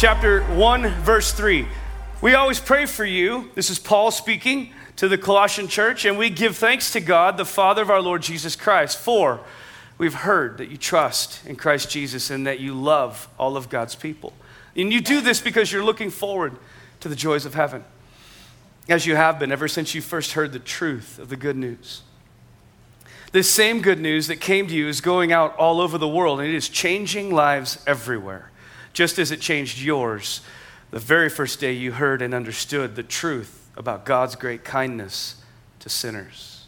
chapter 1, verse 3. We always pray for you. This is Paul speaking to the Colossian church, and we give thanks to God, the Father of our Lord Jesus Christ, for we've heard that you trust in Christ Jesus and that you love all of God's people. And you do this because you're looking forward to the joys of heaven, as you have been ever since you first heard the truth of the good news. This same good news that came to you is going out all over the world, and it is changing lives everywhere, just as it changed yours the very first day you heard and understood the truth about God's great kindness to sinners.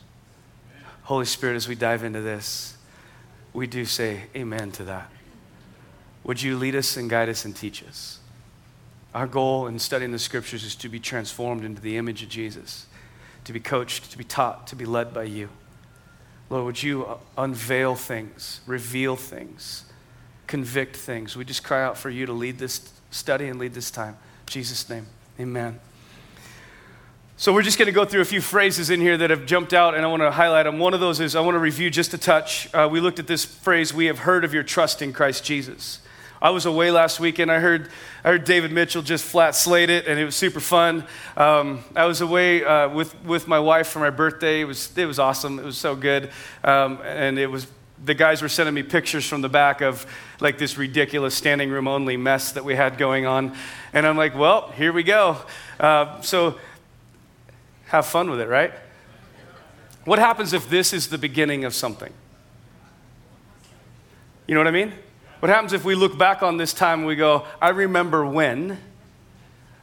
Holy Spirit, as we dive into this, we do say amen to that. Would you lead us and guide us and teach us? Our goal in studying the scriptures is to be transformed into the image of Jesus, to be coached, to be taught, to be led by you. Lord, would you unveil things, reveal things, convict things? We just cry out for you to lead this study and lead this time. In Jesus' name, amen. So, we're just going to go through a few phrases in here that have jumped out, and I want to highlight them. One of those is I want to review just a touch. Uh, we looked at this phrase, we have heard of your trust in Christ Jesus. I was away last weekend. I heard, I heard David Mitchell just flat slate it, and it was super fun. Um, I was away uh, with, with my wife for my birthday. It was, it was awesome. It was so good. Um, and it was, the guys were sending me pictures from the back of like this ridiculous standing room only mess that we had going on. And I'm like, well, here we go. Uh, so have fun with it, right? What happens if this is the beginning of something? You know what I mean? What happens if we look back on this time and we go, I remember when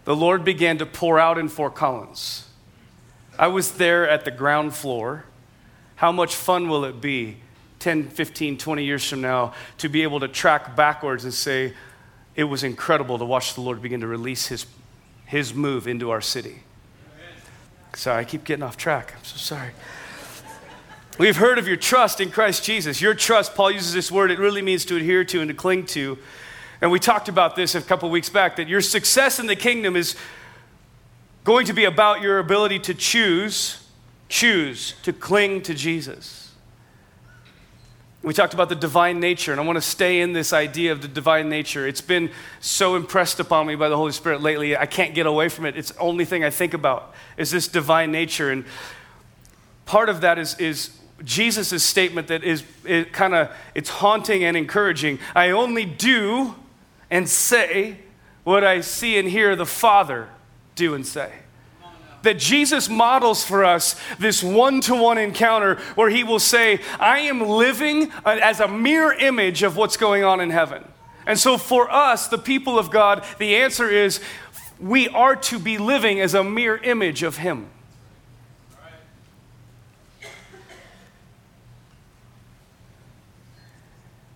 the Lord began to pour out in Fort Collins? I was there at the ground floor. How much fun will it be 10, 15, 20 years from now to be able to track backwards and say, it was incredible to watch the Lord begin to release his, his move into our city? Sorry, I keep getting off track. I'm so sorry. We've heard of your trust in Christ Jesus. Your trust, Paul uses this word, it really means to adhere to and to cling to. And we talked about this a couple weeks back that your success in the kingdom is going to be about your ability to choose, choose to cling to Jesus. We talked about the divine nature, and I want to stay in this idea of the divine nature. It's been so impressed upon me by the Holy Spirit lately, I can't get away from it. It's the only thing I think about is this divine nature. And part of that is, is Jesus' statement that is kind of it's haunting and encouraging. I only do and say what I see and hear the Father do and say. That Jesus models for us this one to one encounter where he will say, I am living as a mere image of what's going on in heaven. And so for us, the people of God, the answer is we are to be living as a mere image of him.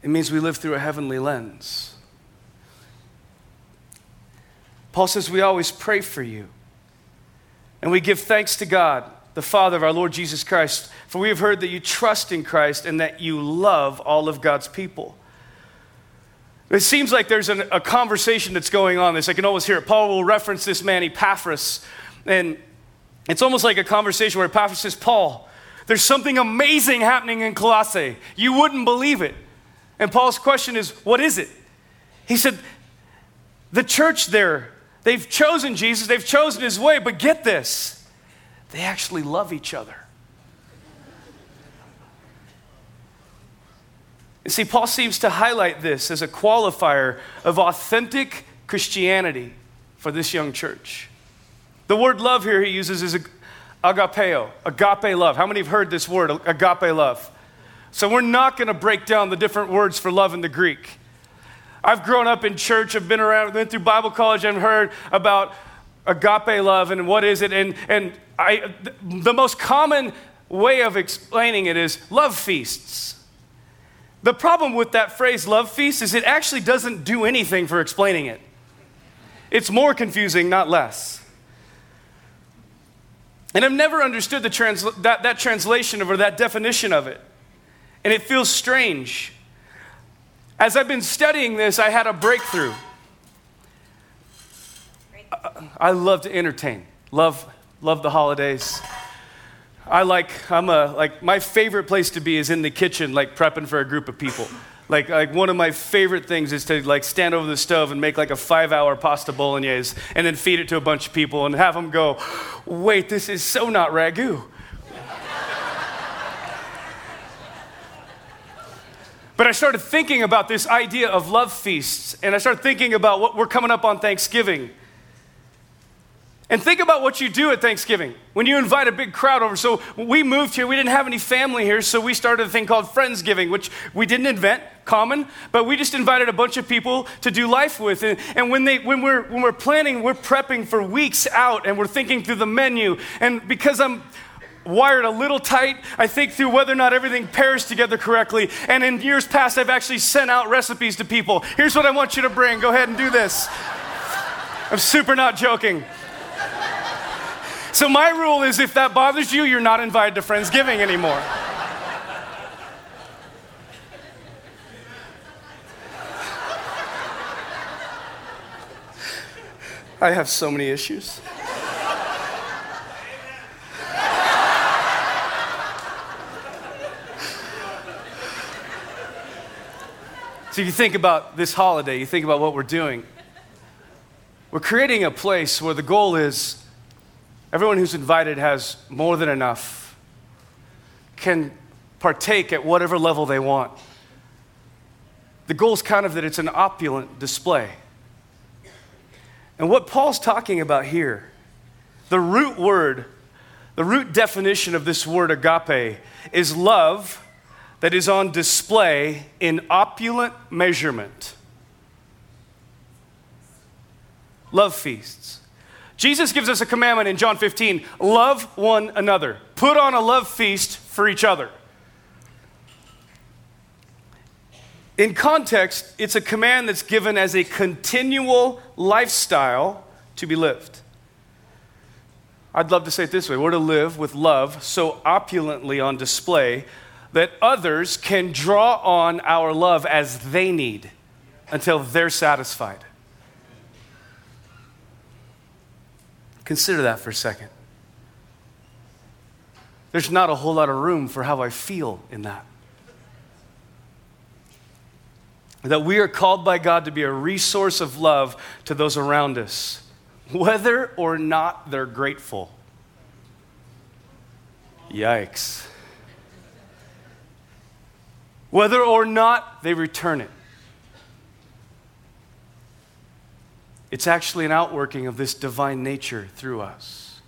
It means we live through a heavenly lens. Paul says we always pray for you. And we give thanks to God, the Father of our Lord Jesus Christ, for we have heard that you trust in Christ and that you love all of God's people. It seems like there's an, a conversation that's going on. This I can always hear it. Paul will reference this man Epaphras, and it's almost like a conversation where Epaphras says, "Paul, there's something amazing happening in Colossae. You wouldn't believe it." And Paul's question is, what is it? He said, the church there, they've chosen Jesus, they've chosen his way, but get this, they actually love each other. You see, Paul seems to highlight this as a qualifier of authentic Christianity for this young church. The word love here he uses is agapeo, agape love. How many have heard this word, agape love? So we're not going to break down the different words for love in the Greek. I've grown up in church, I've been around, been through Bible college, I've heard about agape love and what is it. And, and I, the most common way of explaining it is love feasts. The problem with that phrase, love feast, is it actually doesn't do anything for explaining it. It's more confusing, not less. And I've never understood the transla- that, that translation of, or that definition of it and it feels strange. As I've been studying this, I had a breakthrough. I love to entertain. Love love the holidays. I like I'm a like my favorite place to be is in the kitchen like prepping for a group of people. Like, like one of my favorite things is to like stand over the stove and make like a five hour pasta bolognese and then feed it to a bunch of people and have them go, wait, this is so not ragu. But I started thinking about this idea of love feasts, and I started thinking about what we're coming up on Thanksgiving. And think about what you do at Thanksgiving when you invite a big crowd over. So we moved here, we didn't have any family here, so we started a thing called Friendsgiving, which we didn't invent, common, but we just invited a bunch of people to do life with. And, and when, they, when, we're, when we're planning, we're prepping for weeks out and we're thinking through the menu. And because I'm wired a little tight. I think through whether or not everything pairs together correctly. And in years past, I've actually sent out recipes to people. Here's what I want you to bring. Go ahead and do this. I'm super not joking. So, my rule is if that bothers you, you're not invited to Friendsgiving anymore. I have so many issues. So you think about this holiday, you think about what we're doing. We're creating a place where the goal is everyone who's invited has more than enough, can partake at whatever level they want. The goal is kind of that it's an opulent display. And what Paul's talking about here, the root word, the root definition of this word agape is love that is on display in opulent measurement. Love feasts. Jesus gives us a commandment in John 15 love one another, put on a love feast for each other. In context, it's a command that's given as a continual lifestyle to be lived. I'd love to say it this way we're to live with love so opulently on display that others can draw on our love as they need until they're satisfied. Consider that for a second. There's not a whole lot of room for how I feel in that. That we are called by God to be a resource of love to those around us, whether or not they're grateful. Yikes whether or not they return it. It's actually an outworking of this divine nature through us.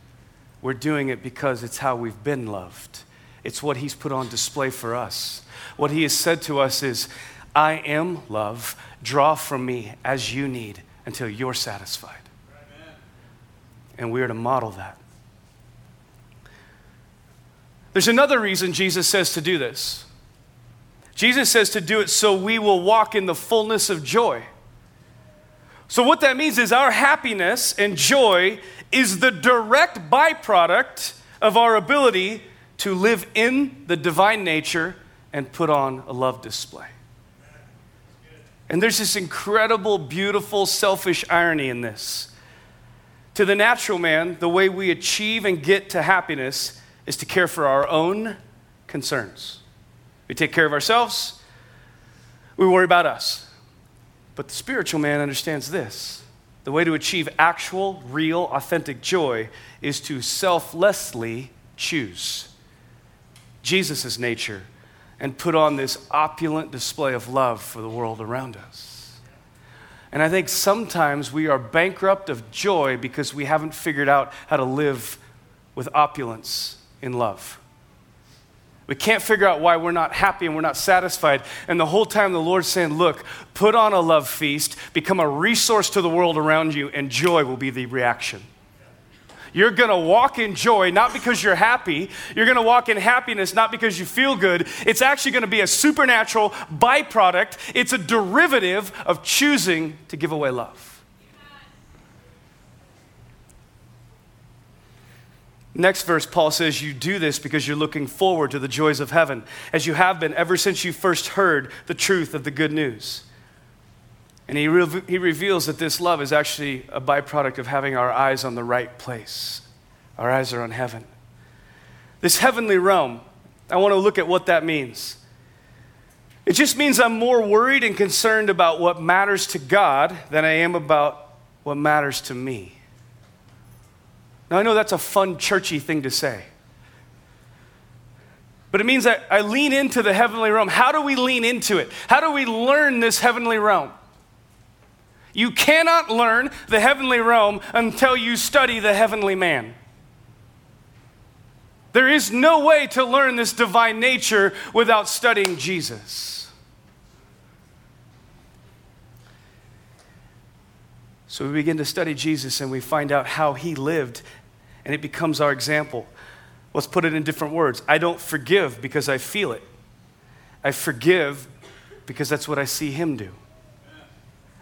We're doing it because it's how we've been loved. It's what He's put on display for us. What He has said to us is, I am love. Draw from me as you need until you're satisfied. And we are to model that. There's another reason Jesus says to do this. Jesus says to do it so we will walk in the fullness of joy. So, what that means is our happiness and joy is the direct byproduct of our ability to live in the divine nature and put on a love display. And there's this incredible, beautiful, selfish irony in this. To the natural man, the way we achieve and get to happiness is to care for our own concerns. We take care of ourselves, we worry about us. But the spiritual man understands this. The way to achieve actual, real, authentic joy is to selflessly choose Jesus' nature and put on this opulent display of love for the world around us. And I think sometimes we are bankrupt of joy because we haven't figured out how to live with opulence in love. We can't figure out why we're not happy and we're not satisfied. And the whole time the Lord's saying, Look, put on a love feast, become a resource to the world around you, and joy will be the reaction. You're gonna walk in joy not because you're happy. You're gonna walk in happiness not because you feel good. It's actually gonna be a supernatural byproduct, it's a derivative of choosing to give away love. Next verse, Paul says, You do this because you're looking forward to the joys of heaven, as you have been ever since you first heard the truth of the good news. And he, re- he reveals that this love is actually a byproduct of having our eyes on the right place. Our eyes are on heaven. This heavenly realm, I want to look at what that means. It just means I'm more worried and concerned about what matters to God than I am about what matters to me. Now, I know that's a fun, churchy thing to say. But it means that I lean into the heavenly realm. How do we lean into it? How do we learn this heavenly realm? You cannot learn the heavenly realm until you study the heavenly man. There is no way to learn this divine nature without studying Jesus. So we begin to study Jesus and we find out how he lived, and it becomes our example. Let's put it in different words. I don't forgive because I feel it, I forgive because that's what I see him do.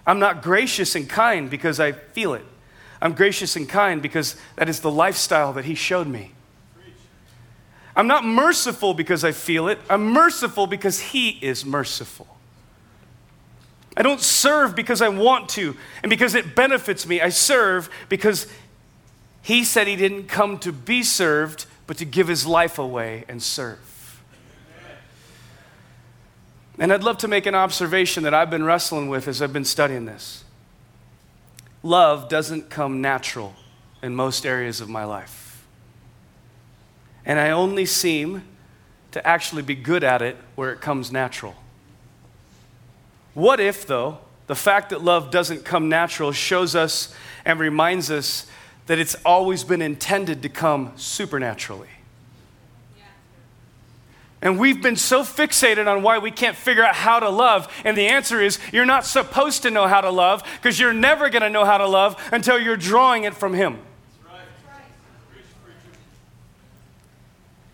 I'm not gracious and kind because I feel it. I'm gracious and kind because that is the lifestyle that he showed me. I'm not merciful because I feel it. I'm merciful because He is merciful. I don't serve because I want to and because it benefits me. I serve because He said He didn't come to be served, but to give His life away and serve. And I'd love to make an observation that I've been wrestling with as I've been studying this. Love doesn't come natural in most areas of my life and I only seem to actually be good at it where it comes natural. What if, though, the fact that love doesn't come natural shows us and reminds us that it's always been intended to come supernaturally? And we've been so fixated on why we can't figure out how to love. And the answer is you're not supposed to know how to love because you're never going to know how to love until you're drawing it from Him.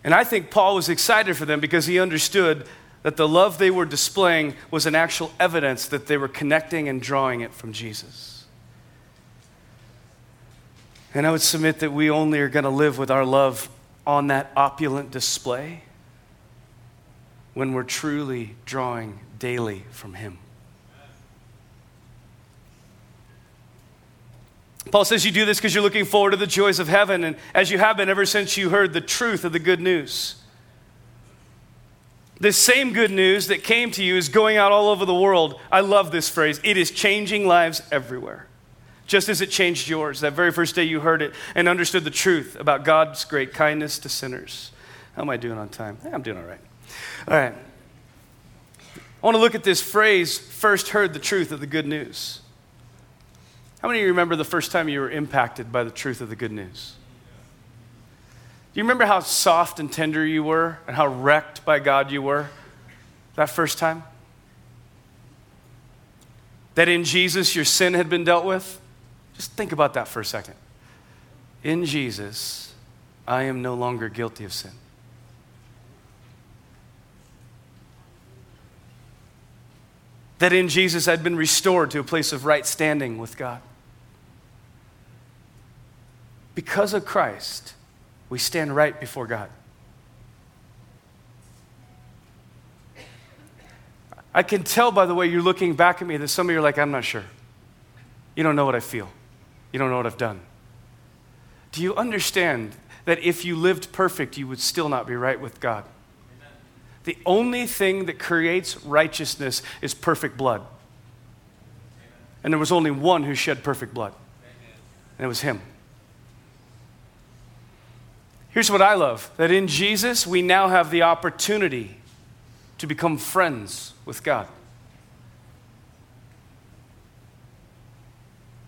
And I think Paul was excited for them because he understood that the love they were displaying was an actual evidence that they were connecting and drawing it from Jesus. And I would submit that we only are going to live with our love on that opulent display when we're truly drawing daily from Him. Paul says you do this because you're looking forward to the joys of heaven, and as you have been ever since you heard the truth of the good news. This same good news that came to you is going out all over the world. I love this phrase. It is changing lives everywhere. Just as it changed yours that very first day you heard it and understood the truth about God's great kindness to sinners. How am I doing on time? I'm doing all right. All right. I want to look at this phrase first heard the truth of the good news. How many of you remember the first time you were impacted by the truth of the good news? Do you remember how soft and tender you were and how wrecked by God you were that first time? That in Jesus your sin had been dealt with? Just think about that for a second. In Jesus, I am no longer guilty of sin. That in Jesus I'd been restored to a place of right standing with God. Because of Christ, we stand right before God. I can tell by the way you're looking back at me that some of you are like, I'm not sure. You don't know what I feel. You don't know what I've done. Do you understand that if you lived perfect, you would still not be right with God? Amen. The only thing that creates righteousness is perfect blood. Amen. And there was only one who shed perfect blood, Amen. and it was Him. Here's what I love that in Jesus, we now have the opportunity to become friends with God.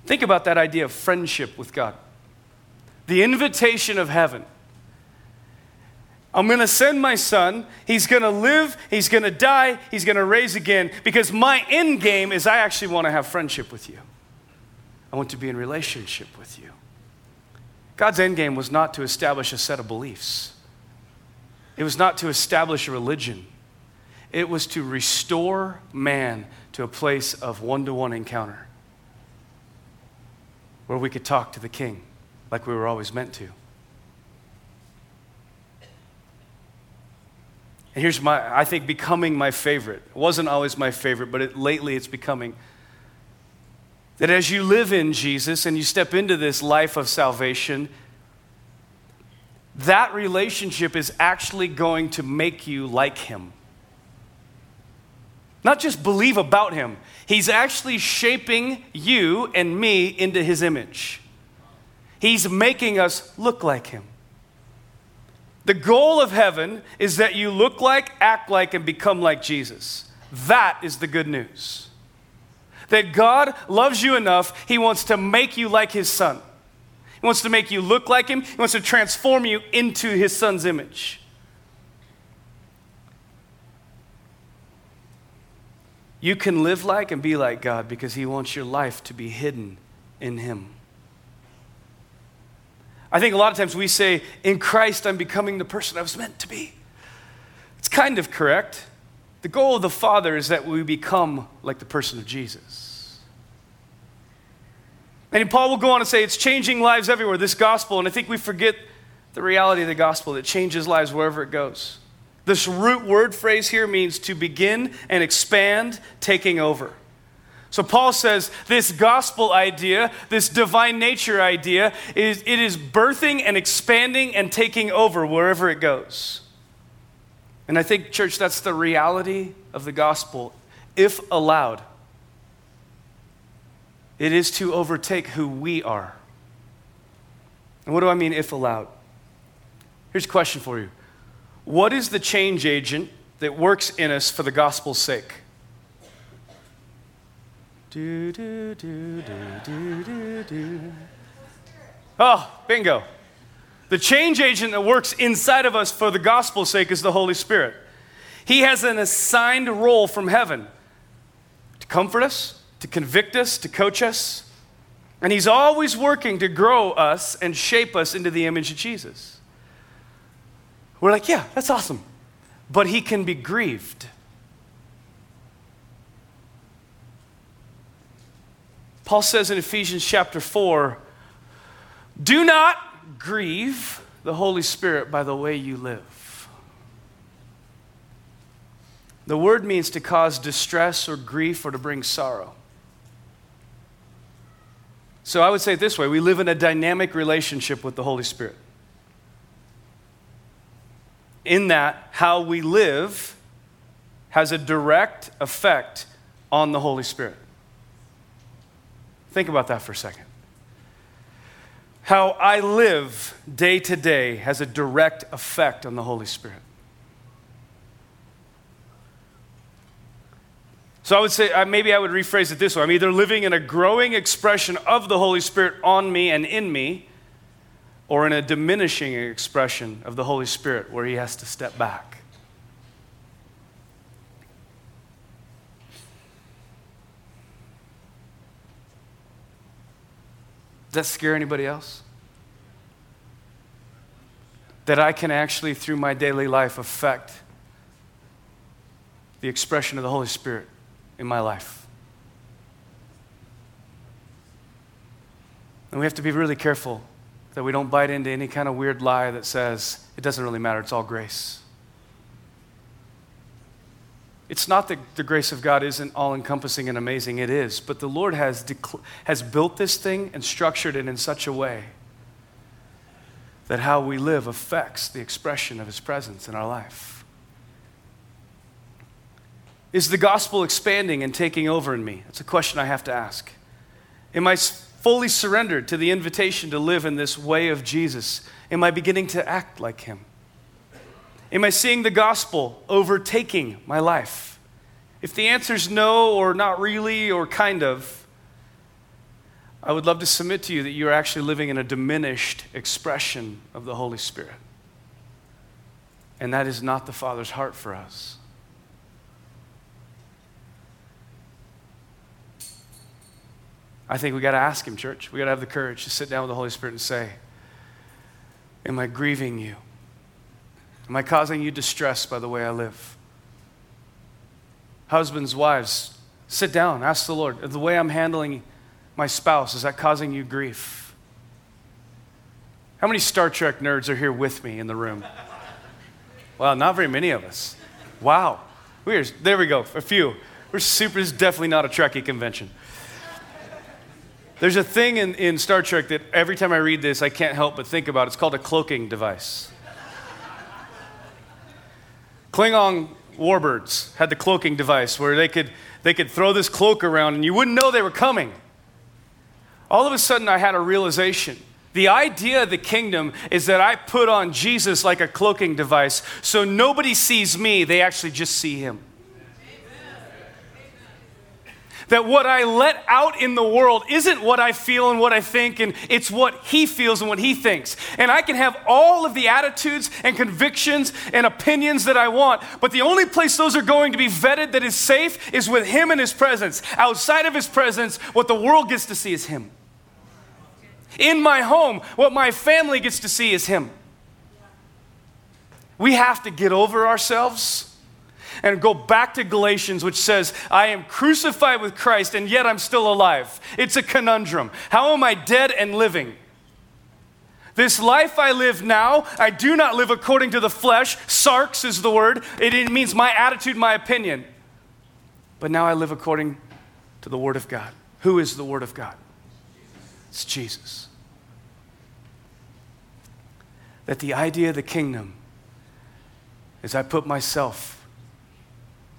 Think about that idea of friendship with God. The invitation of heaven. I'm going to send my son. He's going to live. He's going to die. He's going to raise again because my end game is I actually want to have friendship with you. I want to be in relationship with you. God's endgame was not to establish a set of beliefs, it was not to establish a religion. It was to restore man to a place of one to one encounter where we could talk to the king like we were always meant to. And here's my, I think, becoming my favorite. It wasn't always my favorite, but it, lately it's becoming that as you live in Jesus and you step into this life of salvation, that relationship is actually going to make you like Him. Not just believe about him, he's actually shaping you and me into his image. He's making us look like him. The goal of heaven is that you look like, act like, and become like Jesus. That is the good news. That God loves you enough, He wants to make you like His Son. He wants to make you look like Him, He wants to transform you into His Son's image. You can live like and be like God because He wants your life to be hidden in Him. I think a lot of times we say, In Christ, I'm becoming the person I was meant to be. It's kind of correct. The goal of the Father is that we become like the person of Jesus. And Paul will go on and say, It's changing lives everywhere, this gospel. And I think we forget the reality of the gospel that changes lives wherever it goes. This root word phrase here means to begin and expand, taking over. So Paul says this gospel idea, this divine nature idea, is it is birthing and expanding and taking over wherever it goes. And I think, church, that's the reality of the gospel, if allowed. It is to overtake who we are. And what do I mean, if allowed? Here's a question for you What is the change agent that works in us for the gospel's sake? Do, do, do, do, do, do, do. Oh, bingo. The change agent that works inside of us for the gospel's sake is the Holy Spirit. He has an assigned role from heaven to comfort us, to convict us, to coach us. And He's always working to grow us and shape us into the image of Jesus. We're like, yeah, that's awesome. But He can be grieved Paul says in Ephesians chapter 4 do not grieve the Holy Spirit by the way you live. The word means to cause distress or grief or to bring sorrow. So I would say it this way we live in a dynamic relationship with the Holy Spirit. In that, how we live has a direct effect on the Holy Spirit. Think about that for a second. How I live day to day has a direct effect on the Holy Spirit. So I would say, uh, maybe I would rephrase it this way I'm either living in a growing expression of the Holy Spirit on me and in me, or in a diminishing expression of the Holy Spirit where he has to step back. Does that scare anybody else? That I can actually, through my daily life, affect the expression of the Holy Spirit in my life. And we have to be really careful that we don't bite into any kind of weird lie that says it doesn't really matter, it's all grace. It's not that the grace of God isn't all encompassing and amazing, it is. But the Lord has, decl- has built this thing and structured it in such a way that how we live affects the expression of His presence in our life. Is the gospel expanding and taking over in me? That's a question I have to ask. Am I fully surrendered to the invitation to live in this way of Jesus? Am I beginning to act like Him? Am I seeing the gospel overtaking my life? If the answer is no, or not really, or kind of, I would love to submit to you that you are actually living in a diminished expression of the Holy Spirit. And that is not the Father's heart for us. I think we got to ask Him, church. We got to have the courage to sit down with the Holy Spirit and say, Am I grieving you? Am I causing you distress by the way I live? Husbands, wives, sit down, ask the Lord, the way I'm handling my spouse, is that causing you grief? How many Star Trek nerds are here with me in the room? Well, not very many of us. Wow. We're, there we go, a few. We're super, this is definitely not a Trekkie convention. There's a thing in, in Star Trek that every time I read this, I can't help but think about. It's called a cloaking device. Klingon warbirds had the cloaking device where they could, they could throw this cloak around and you wouldn't know they were coming. All of a sudden, I had a realization. The idea of the kingdom is that I put on Jesus like a cloaking device so nobody sees me, they actually just see him. That what I let out in the world isn't what I feel and what I think, and it's what He feels and what He thinks. And I can have all of the attitudes and convictions and opinions that I want, but the only place those are going to be vetted that is safe is with Him and His presence. Outside of His presence, what the world gets to see is Him. In my home, what my family gets to see is Him. We have to get over ourselves and go back to Galatians, which says, I am crucified with Christ and yet I'm still alive. It's a conundrum. How am I dead and living? This life I live now, I do not live according to the flesh. Sarx is the word. It means my attitude, my opinion. But now I live according to the Word of God. Who is the Word of God? It's Jesus. That the idea of the kingdom is I put myself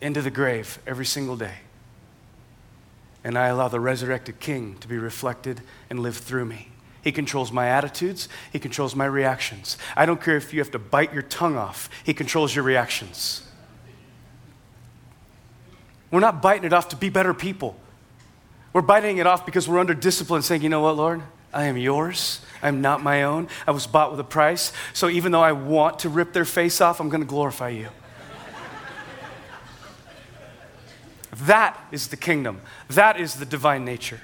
into the grave every single day. And I allow the resurrected King to be reflected and live through me. He controls my attitudes, He controls my reactions. I don't care if you have to bite your tongue off, He controls your reactions. We're not biting it off to be better people. We're biting it off because we're under discipline, saying, you know what, Lord? I am yours. I'm not my own. I was bought with a price. So even though I want to rip their face off, I'm going to glorify you. That is the kingdom. That is the divine nature.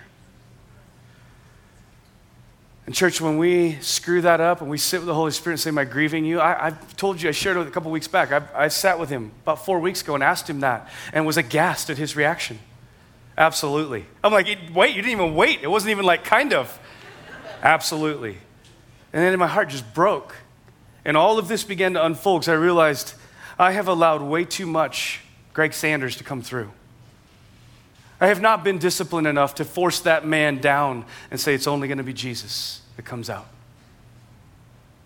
And, church, when we screw that up and we sit with the Holy Spirit and say, Am I grieving you? I, have told you, I shared it a couple weeks back. I, I sat with him about four weeks ago and asked him that and was aghast at his reaction. Absolutely. I'm like, Wait, you didn't even wait. It wasn't even like kind of. Absolutely. And then my heart just broke. And all of this began to unfold because I realized I have allowed way too much Greg Sanders to come through. I have not been disciplined enough to force that man down and say it's only going to be Jesus that comes out.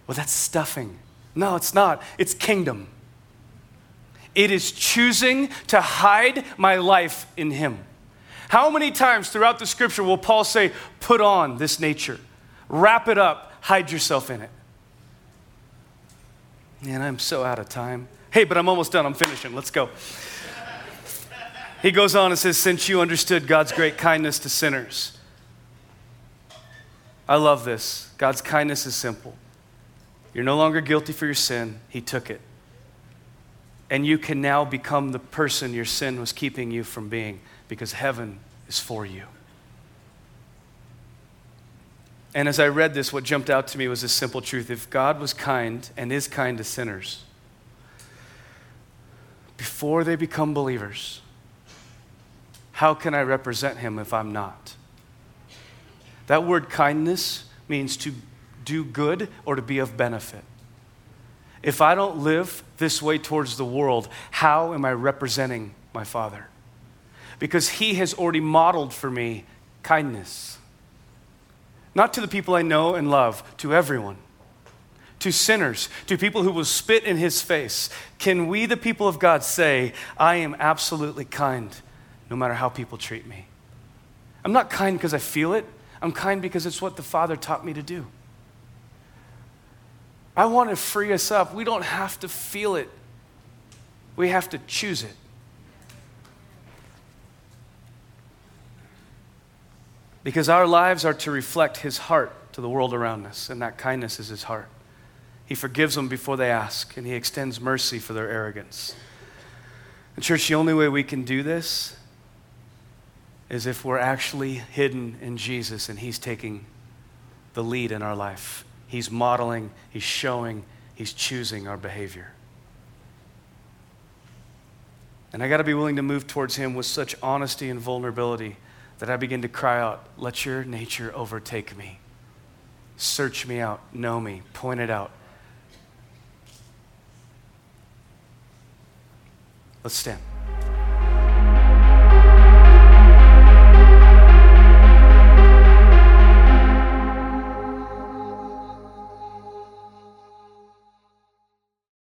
Well, that's stuffing. No, it's not. It's kingdom. It is choosing to hide my life in Him. How many times throughout the scripture will Paul say, put on this nature, wrap it up, hide yourself in it? Man, I'm so out of time. Hey, but I'm almost done. I'm finishing. Let's go. He goes on and says, Since you understood God's great kindness to sinners. I love this. God's kindness is simple. You're no longer guilty for your sin, He took it. And you can now become the person your sin was keeping you from being because heaven is for you. And as I read this, what jumped out to me was this simple truth. If God was kind and is kind to sinners, before they become believers, how can I represent him if I'm not? That word kindness means to do good or to be of benefit. If I don't live this way towards the world, how am I representing my Father? Because He has already modeled for me kindness. Not to the people I know and love, to everyone. To sinners, to people who will spit in His face. Can we, the people of God, say, I am absolutely kind no matter how people treat me. I'm not kind because I feel it, I'm kind because it's what the Father taught me to do. I want to free us up. We don't have to feel it, we have to choose it. Because our lives are to reflect His heart to the world around us, and that kindness is His heart. He forgives them before they ask, and He extends mercy for their arrogance. And, church, the only way we can do this is if we're actually hidden in Jesus and He's taking the lead in our life. He's modeling, He's showing, He's choosing our behavior. And I got to be willing to move towards Him with such honesty and vulnerability that I begin to cry out, Let your nature overtake me. Search me out, know me, point it out. Let's stand.